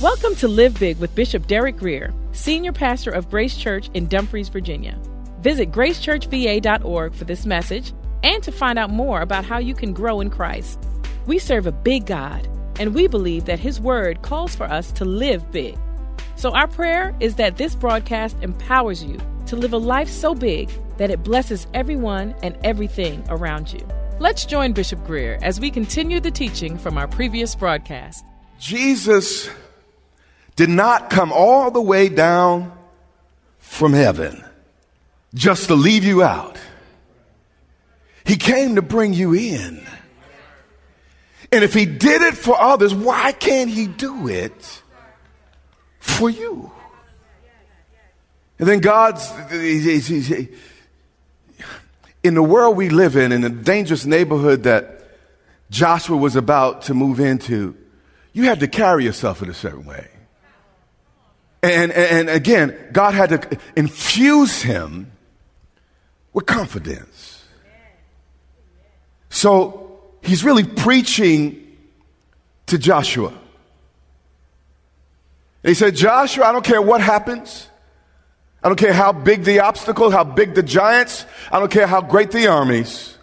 Welcome to Live Big with Bishop Derek Grier, Senior Pastor of Grace Church in Dumfries, Virginia. Visit gracechurchva.org for this message and to find out more about how you can grow in Christ. We serve a big God, and we believe that His Word calls for us to live big. So, our prayer is that this broadcast empowers you to live a life so big that it blesses everyone and everything around you. Let's join Bishop Grier as we continue the teaching from our previous broadcast. Jesus did not come all the way down from heaven just to leave you out. He came to bring you in. And if he did it for others, why can't he do it for you? And then God's, in the world we live in, in the dangerous neighborhood that Joshua was about to move into, you had to carry yourself in a certain way. And, and, again, God had to infuse him with confidence. So he's really preaching to Joshua. And he said, Joshua, I don't care what happens. I don't care how big the obstacle, how big the giants. I don't care how great the armies.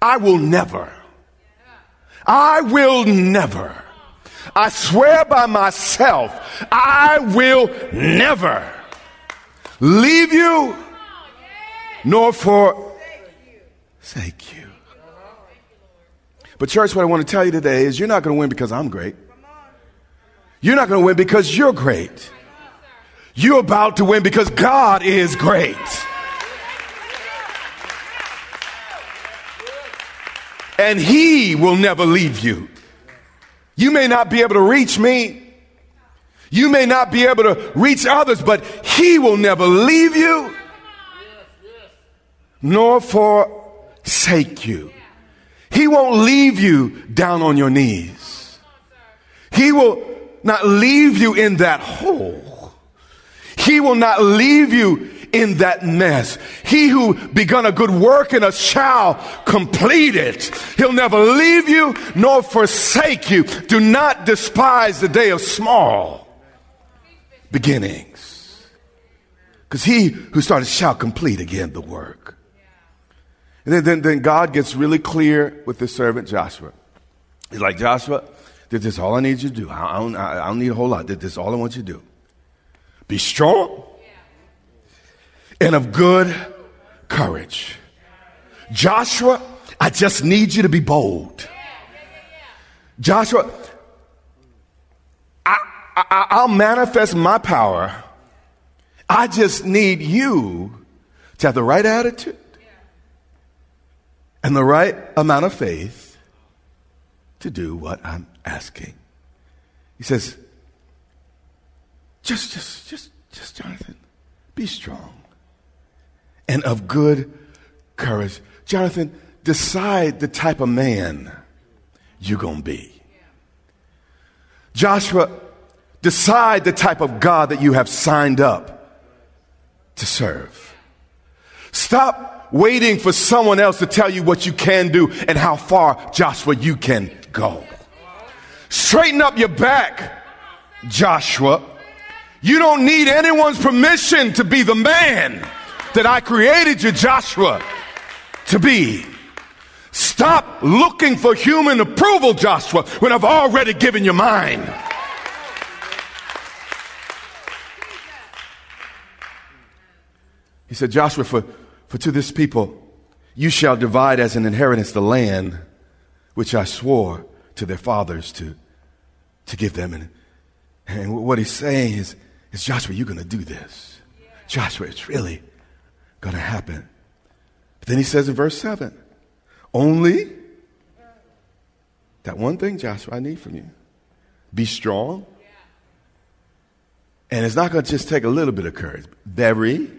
I will never, I will never I swear by myself, I will never leave you nor forsake you. But, church, what I want to tell you today is you're not going to win because I'm great. You're not going to win because you're great. You're about to win because God is great. And He will never leave you. You may not be able to reach me. You may not be able to reach others, but He will never leave you nor forsake you. He won't leave you down on your knees. He will not leave you in that hole. He will not leave you in that mess. He who begun a good work in us shall complete it. He'll never leave you nor forsake you. Do not despise the day of small beginnings. Because he who started shall complete again the work. And then, then, then God gets really clear with the servant Joshua. He's like, Joshua, this is all I need you to do. I don't, I don't need a whole lot. This is all I want you to do. Be strong and of good courage. Joshua, I just need you to be bold. Joshua, I, I, I'll manifest my power. I just need you to have the right attitude and the right amount of faith to do what I'm asking. He says, just, just, just, just, Jonathan, be strong and of good courage. Jonathan, decide the type of man you're going to be. Joshua, decide the type of God that you have signed up to serve. Stop waiting for someone else to tell you what you can do and how far, Joshua, you can go. Straighten up your back, Joshua. You don't need anyone's permission to be the man that I created you, Joshua, to be. Stop looking for human approval, Joshua, when I've already given you mine. He said, Joshua, for, for to this people you shall divide as an inheritance the land which I swore to their fathers to, to give them. And, and what he's saying is, is Joshua, you're going to do this. Joshua, it's really going to happen. But then he says in verse 7 only that one thing, Joshua, I need from you be strong. And it's not going to just take a little bit of courage, very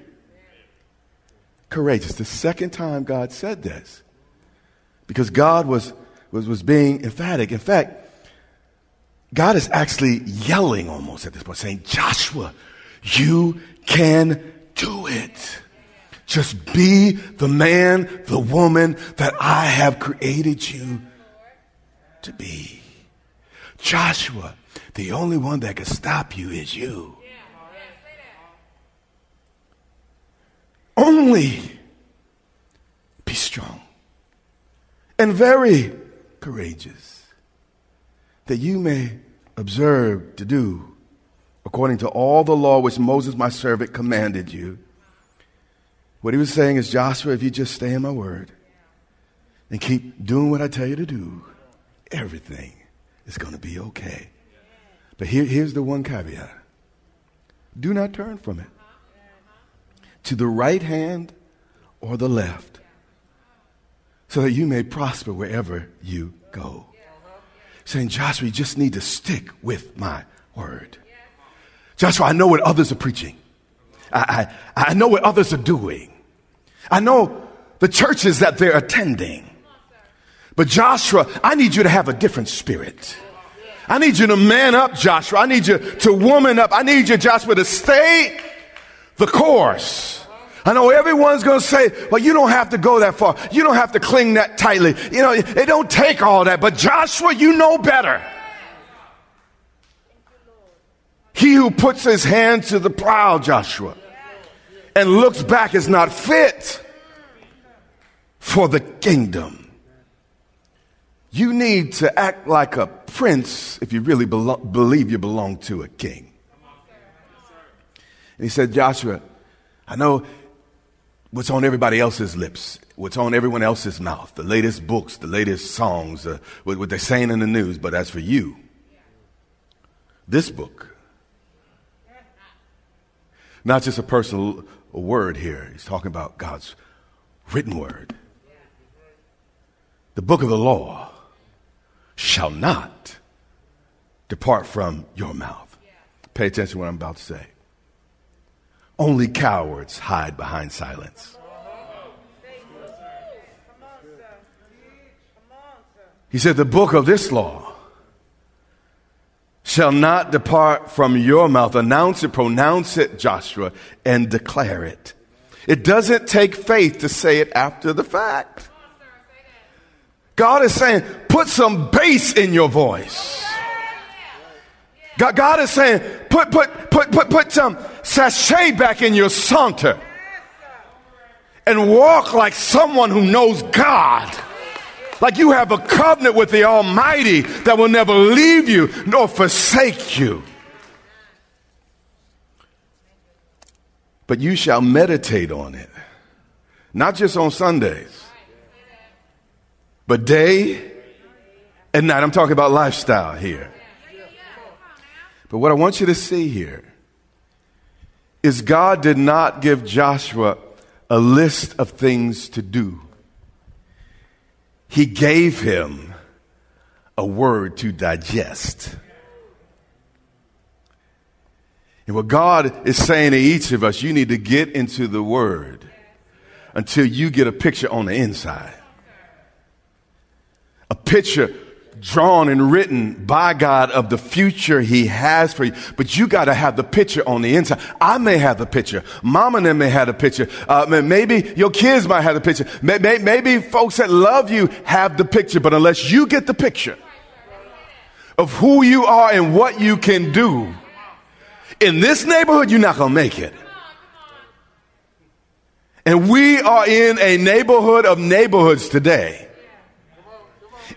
courageous. The second time God said this, because God was, was, was being emphatic. In fact, God is actually yelling almost at this point, saying, Joshua, you can do it. Just be the man, the woman that I have created you to be. Joshua, the only one that can stop you is you. Only be strong and very courageous that you may observe to do according to all the law which Moses my servant commanded you what he was saying is, Joshua, if you just stay in my word and keep doing what I tell you to do, everything is going to be okay. But here, here's the one caveat do not turn from it to the right hand or the left so that you may prosper wherever you go. Saying, Joshua, you just need to stick with my word. Joshua, I know what others are preaching. I, I, know what others are doing. I know the churches that they're attending. But Joshua, I need you to have a different spirit. I need you to man up, Joshua. I need you to woman up. I need you, Joshua, to stay the course. I know everyone's going to say, well, you don't have to go that far. You don't have to cling that tightly. You know, it don't take all that. But Joshua, you know better. He who puts his hand to the plow, Joshua, and looks back is not fit for the kingdom. You need to act like a prince if you really belo- believe you belong to a king. And he said, Joshua, I know what's on everybody else's lips, what's on everyone else's mouth, the latest books, the latest songs, uh, what, what they're saying in the news, but as for you, this book, not just a personal word here. He's talking about God's written word. The book of the law shall not depart from your mouth. Pay attention to what I'm about to say. Only cowards hide behind silence. He said, The book of this law shall not depart from your mouth. Announce it, pronounce it, Joshua, and declare it. It doesn't take faith to say it after the fact. God is saying, put some bass in your voice. God, God is saying, put, put, put, put, put some sashay back in your saunter and walk like someone who knows God. Like you have a covenant with the Almighty that will never leave you nor forsake you. But you shall meditate on it, not just on Sundays, but day and night. I'm talking about lifestyle here. But what I want you to see here is God did not give Joshua a list of things to do. He gave him a word to digest. And what God is saying to each of us, you need to get into the word until you get a picture on the inside. A picture drawn and written by God of the future He has for you. But you got to have the picture on the inside. I may have the picture. Mom and them may have the picture. Uh, maybe your kids might have the picture. Maybe, maybe folks that love you have the picture. But unless you get the picture of who you are and what you can do in this neighborhood, you're not going to make it. And we are in a neighborhood of neighborhoods today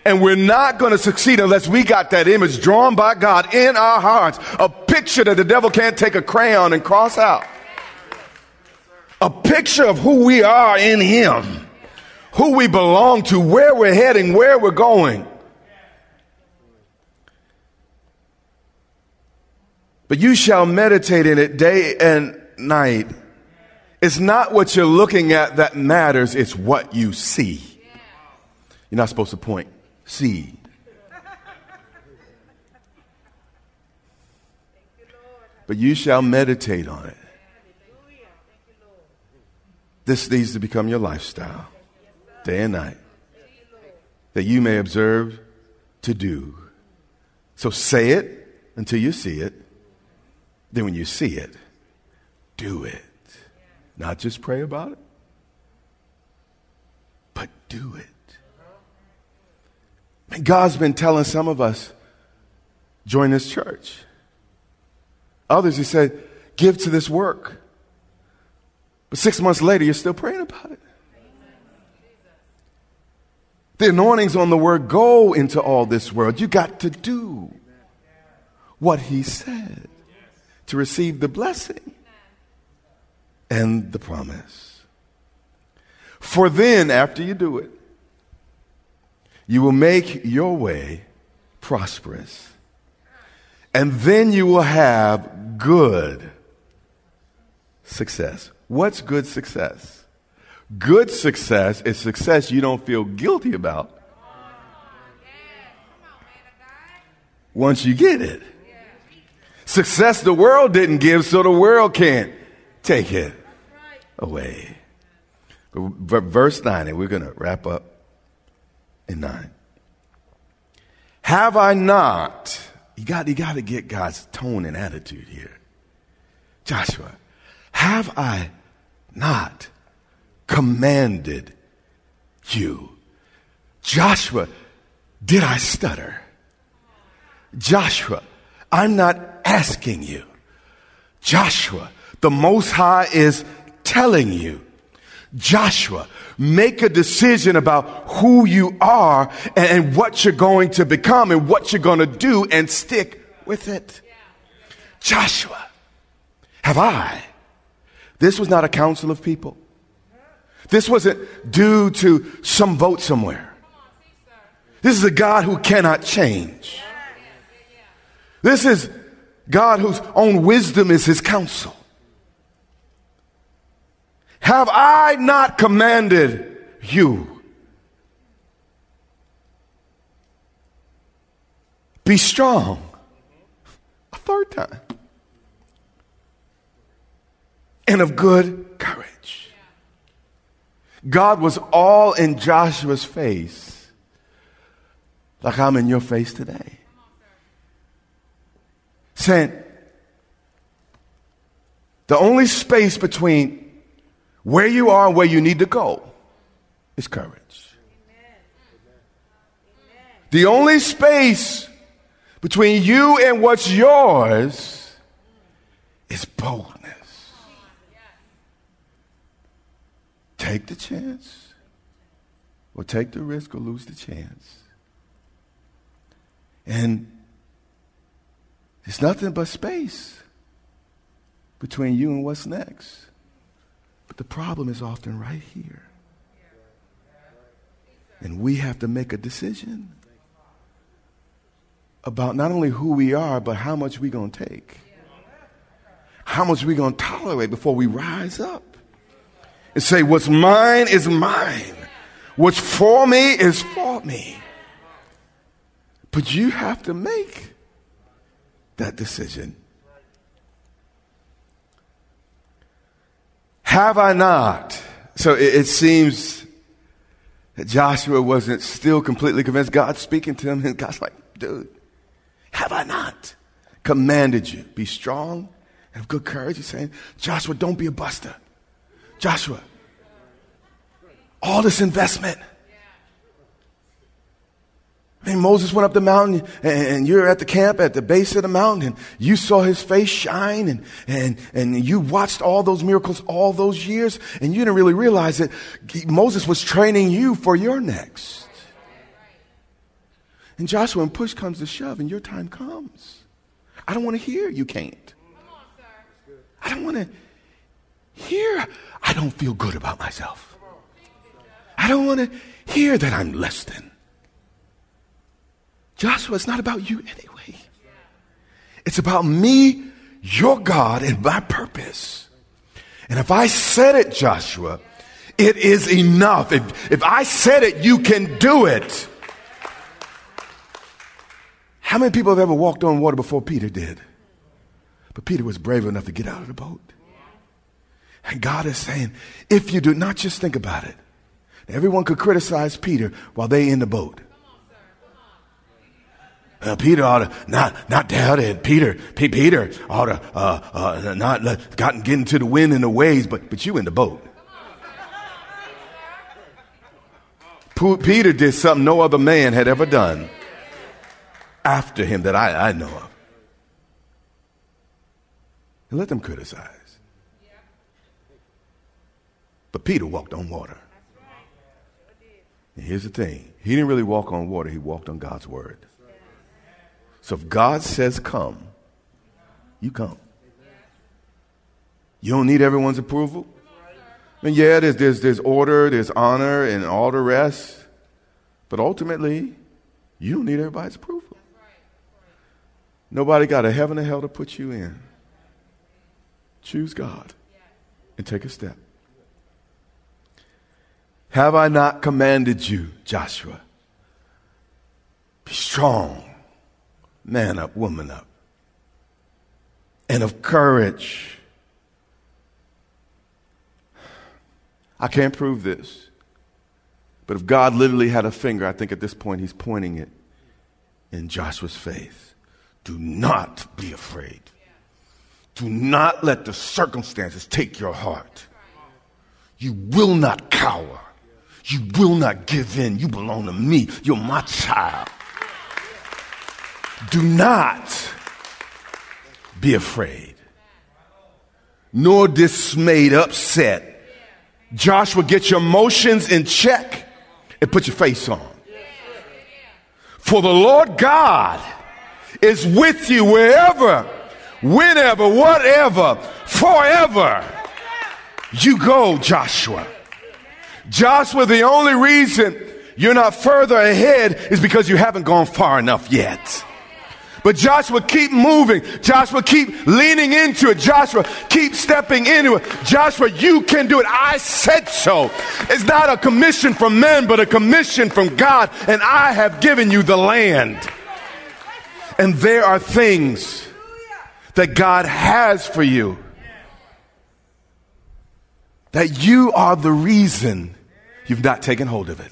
And we're not going to succeed unless we got that image drawn by God in our hearts. A picture that the devil can't take a crayon and cross out. A picture of who we are in Him, who we belong to, where we're heading, where we're going. But you shall meditate in it day and night. It's not what you're looking at that matters, it's what you see. You're not supposed to point seed. But you shall meditate on it. This needs to become your lifestyle, day and night, that you may observe to do. So say it until you see it. Then, when you see it, do it. Not just pray about it, but do it. God's been telling some of us, join this church. Others, He said, give to this work. But six months later, you're still praying about it. The anointing's on the word go into all this world. You got to do what He said to receive the blessing and the promise. For then, after you do it, you will make your way prosperous. And then you will have good success. What's good success? Good success is success you don't feel guilty about once you get it. Success the world didn't give, so the world can't take it away. Verse 9, and we're going to wrap up in 9. Have I not, you got, you got to get God's tone and attitude here. Joshua, have I not commanded you? Joshua, did I stutter? Joshua, I'm not asking you. Joshua, the Most High is telling you. Joshua, make a decision about who you are and what you're going to become and what you're going to do and stick with it. Joshua, have I? This was not a council of people. This wasn't due to some vote somewhere. This is a God who cannot change. This is God whose own wisdom is his counsel. Have I not commanded you? Be strong. A third time. And of good courage. God was all in Joshua's face, like I'm in your face today. Saying, the only space between where you are and where you need to go is courage. The only space between you and what's yours is boldness. Take the chance, or take the risk, or lose the chance. And it's nothing but space between you and what's next. But the problem is often right here. And we have to make a decision about not only who we are, but how much we're going to take. How much we're going to tolerate before we rise up and say, What's mine is mine. What's for me is for me. But you have to make that decision. Have I not? So it, it seems that Joshua wasn't still completely convinced. God's speaking to him, and God's like, dude, have I not commanded you? Be strong and have good courage. He's saying, Joshua, don't be a buster. Joshua, all this investment Mean, Moses went up the mountain and you're at the camp at the base of the mountain and you saw his face shine and, and, and you watched all those miracles all those years and you didn't really realize that Moses was training you for your next. And Joshua, when push comes to shove and your time comes, I don't want to hear you can't. I don't want to hear I don't feel good about myself. I don't want to hear that I'm less than. Joshua, it's not about you anyway. It's about me, your God, and my purpose. And if I said it, Joshua, it is enough. If, if I said it, you can do it. How many people have ever walked on water before Peter did? But Peter was brave enough to get out of the boat. And God is saying, if you do not just think about it, everyone could criticize Peter while they in the boat. Uh, Peter ought to not not doubted. Peter, P- Peter ought to uh, uh, not let, gotten get into the wind and the waves, but but you in the boat. Peter did something no other man had ever done after him that I, I know of. And let them criticize. But Peter walked on water. And here's the thing he didn't really walk on water, he walked on God's word. So if God says come, you come. You don't need everyone's approval. And yeah, there's, there's, there's order, there's honor, and all the rest. But ultimately, you don't need everybody's approval. Nobody got a heaven or hell to put you in. Choose God and take a step. Have I not commanded you, Joshua? Be strong, man up, woman up, and of courage. I can't prove this, but if God literally had a finger, I think at this point he's pointing it in Joshua's faith. Do not be afraid. Do not let the circumstances take your heart. You will not cower. You will not give in. You belong to me. You're my child. Do not be afraid, nor dismayed, upset. Joshua, get your emotions in check and put your face on. For the Lord God is with you wherever, whenever, whatever, forever you go, Joshua. Joshua, the only reason you're not further ahead is because you haven't gone far enough yet. But Joshua, keep moving. Joshua, keep leaning into it. Joshua, keep stepping into it. Joshua, you can do it. I said so. It's not a commission from men, but a commission from God. And I have given you the land. And there are things that God has for you that you are the reason you've not taken hold of it.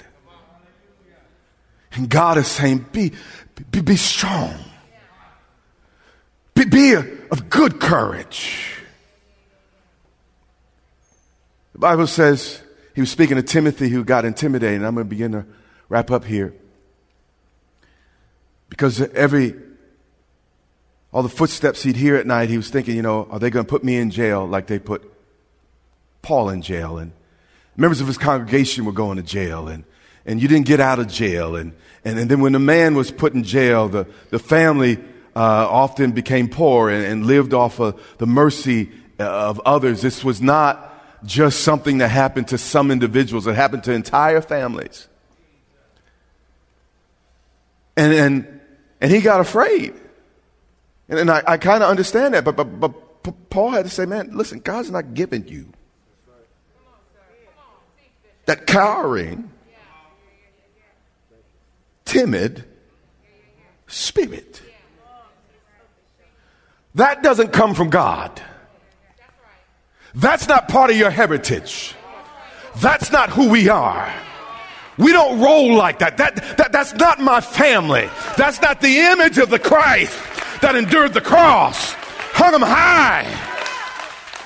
And God is saying, be, be, be strong. Be, be of good courage. The Bible says he was speaking to Timothy who got intimidated. And I'm going to begin to wrap up here. Because every, all the footsteps he'd hear at night, he was thinking, you know, are they going to put me in jail like they put Paul in jail? And members of his congregation were going to jail. And, and you didn't get out of jail. And, and, and then when the man was put in jail, the, the family uh, often became poor and, and lived off of the mercy uh, of others. This was not just something that happened to some individuals, it happened to entire families. And, and, and he got afraid. And, and I, I kind of understand that, but, but, but Paul had to say, man, listen, God's not giving you that cowering, timid spirit. That doesn't come from God. That's not part of your heritage. That's not who we are. We don't roll like that. That, that. That's not my family. That's not the image of the Christ that endured the cross, hung him high,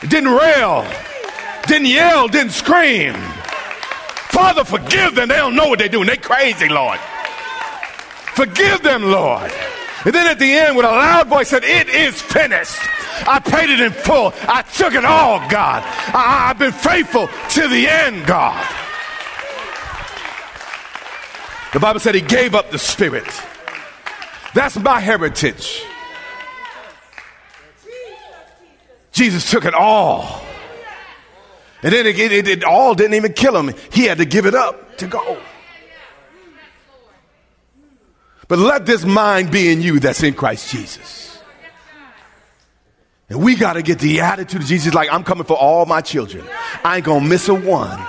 didn't rail, didn't yell, didn't scream. Father, forgive them. They don't know what they're doing. They crazy, Lord. Forgive them, Lord. And then at the end, with a loud voice, said, It is finished. I paid it in full. I took it all, God. I, have been faithful to the end, God. The Bible said he gave up the spirit. That's my heritage. Jesus took it all. And then it, it, it, all didn't even kill him. He had to give it up to go. But let this mind be in you that's in Christ Jesus. And we got to get the attitude of Jesus like, I'm coming for all my children. I ain't going to miss a one.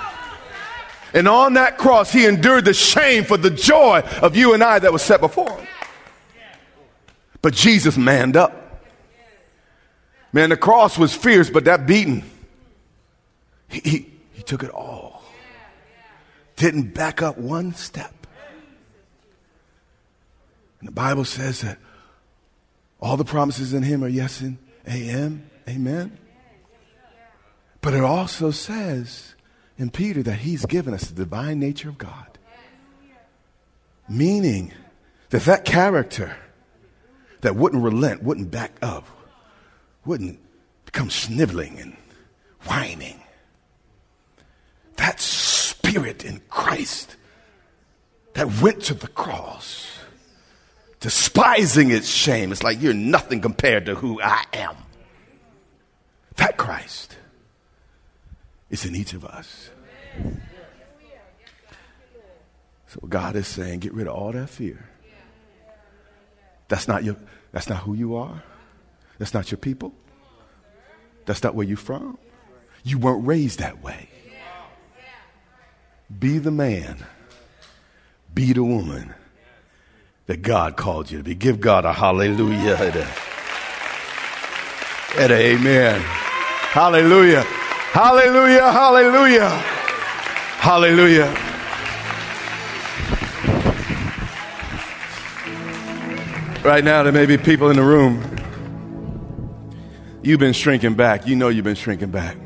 And on that cross, he endured the shame for the joy of you and I that was set before him. But Jesus manned up. Man, the cross was fierce, but that beating, he, he, he took it all. Didn't back up one step. And the Bible says that all the promises in him are yes and amen, amen. But it also says in Peter that he's given us the divine nature of God. Meaning that that character that wouldn't relent, wouldn't back up, wouldn't become sniveling and whining. That spirit in Christ that went to the cross, despising its shame. It's like you're nothing compared to who I am. That Christ is in each of us. So God is saying, get rid of all that fear. That's not your that's not who you are. That's not your people. That's not where you're from. You weren't raised that way. Be the man. Be the woman that God called you to be. Give God a hallelujah and a, and a amen. Hallelujah. Hallelujah. Hallelujah. Hallelujah. Right now, there may be people in the room. You've been shrinking back. You know you've been shrinking back.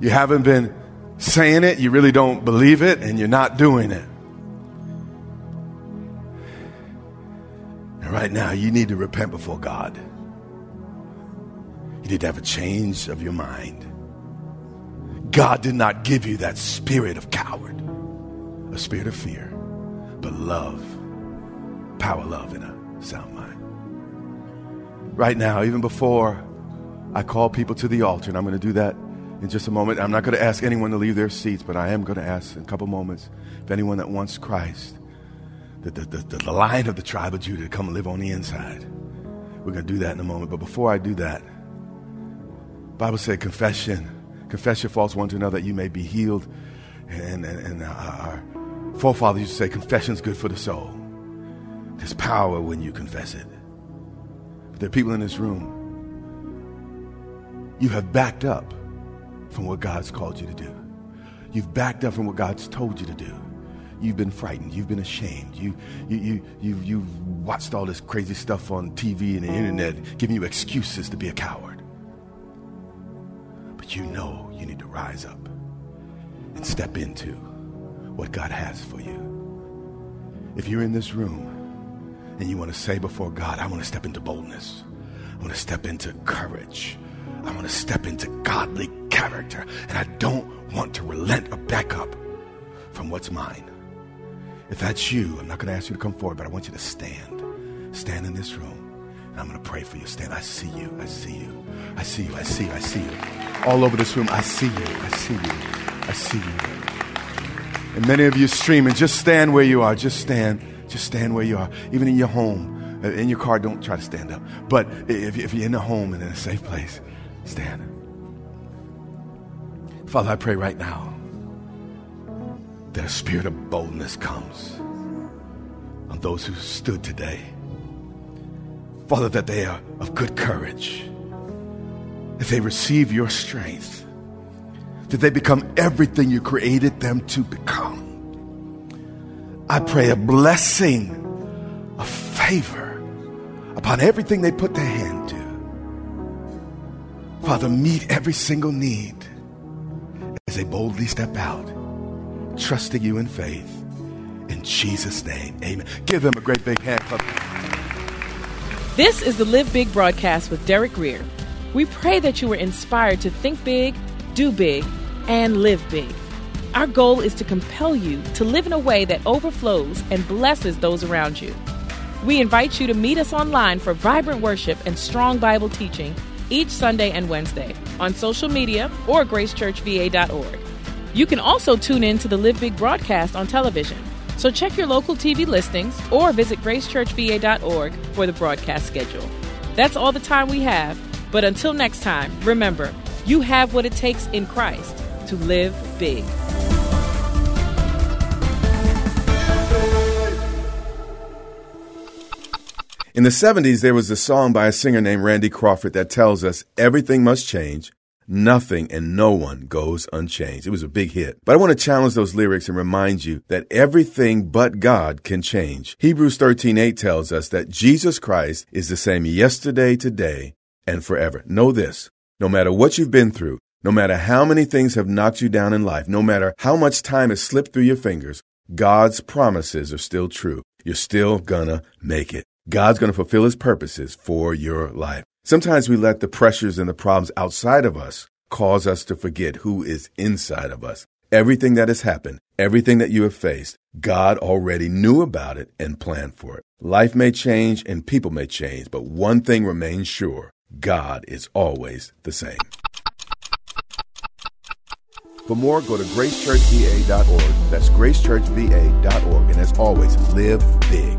You haven't been saying it, you really don't believe it, and you're not doing it. Right now, you need to repent before God. You need to have a change of your mind. God did not give you that spirit of coward, a spirit of fear, but love, power, love, and a sound mind. Right now, even before I call people to the altar, and I'm going to do that in just a moment. I'm not going to ask anyone to leave their seats, but I am going to ask in a couple moments if anyone that wants Christ, the, the, the, the line of the tribe of Judah, to come and live on the inside. We're going to do that in a moment. But before I do that, Bible said confession. Confess your faults one to another that you may be healed. And, and, and uh, our forefathers used to say confession's good for the soul. There's power when you confess it. But there are people in this room, you have backed up from what God's called you to do. You've backed up from what God's told you to do. You've been frightened. You've been ashamed. You, you, you, you, you've watched all this crazy stuff on TV and the internet giving you excuses to be a coward. But you know you need to rise up and step into what God has for you. If you're in this room and you want to say before God, I want to step into boldness, I want to step into courage, I want to step into godly character, and I don't want to relent or back up from what's mine. If that's you, I'm not going to ask you to come forward, but I want you to stand. Stand in this room. And I'm going to pray for you. Stand. I see you. I see you. I see you. I see you. I see you. All over this room, I see you. I see you. I see you. And many of you streaming, just stand where you are. Just stand. Just stand where you are. Even in your home, uh, in your car, don't try to stand up. But if, if you're in a home and in a safe place, stand. Father, I pray right now that spirit of boldness comes on those who stood today. Father, that they are of good courage, that they receive your strength, that they become everything you created them to become. I pray a blessing, a favor upon everything they put their hand to. Father, meet every single need as they boldly step out, trusting you in faith. In Jesus' name, amen. Give them a great big hand clap. This is the Live Big broadcast with Derek Grier. We pray that you were inspired to think big, do big, and live big. Our goal is to compel you to live in a way that overflows and blesses those around you. We invite you to meet us online for vibrant worship and strong Bible teaching each Sunday and Wednesday on social media or gracechurchva.org. You can also tune in to the Live Big broadcast on television. So check your local TV listings or visit gracechurchva.org for the broadcast schedule. That's all the time we have, but until next time, remember, you have what it takes in Christ to live big. In the 70s, there was a song by a singer named Randy Crawford that tells us everything must change. Nothing and no one goes unchanged. It was a big hit. But I want to challenge those lyrics and remind you that everything but God can change. Hebrews 13:8 tells us that Jesus Christ is the same yesterday, today, and forever. Know this. No matter what you've been through, no matter how many things have knocked you down in life, no matter how much time has slipped through your fingers, God's promises are still true. You're still gonna make it. God's to fulfill his purposes for your life. Sometimes we let the pressures and the problems outside of us cause us to forget who is inside of us. Everything that has happened, everything that you have faced, God already knew about it and planned for it. Life may change and people may change, but one thing remains sure God is always the same. For more, go to gracechurchva.org. That's gracechurchva.org. And as always, live big.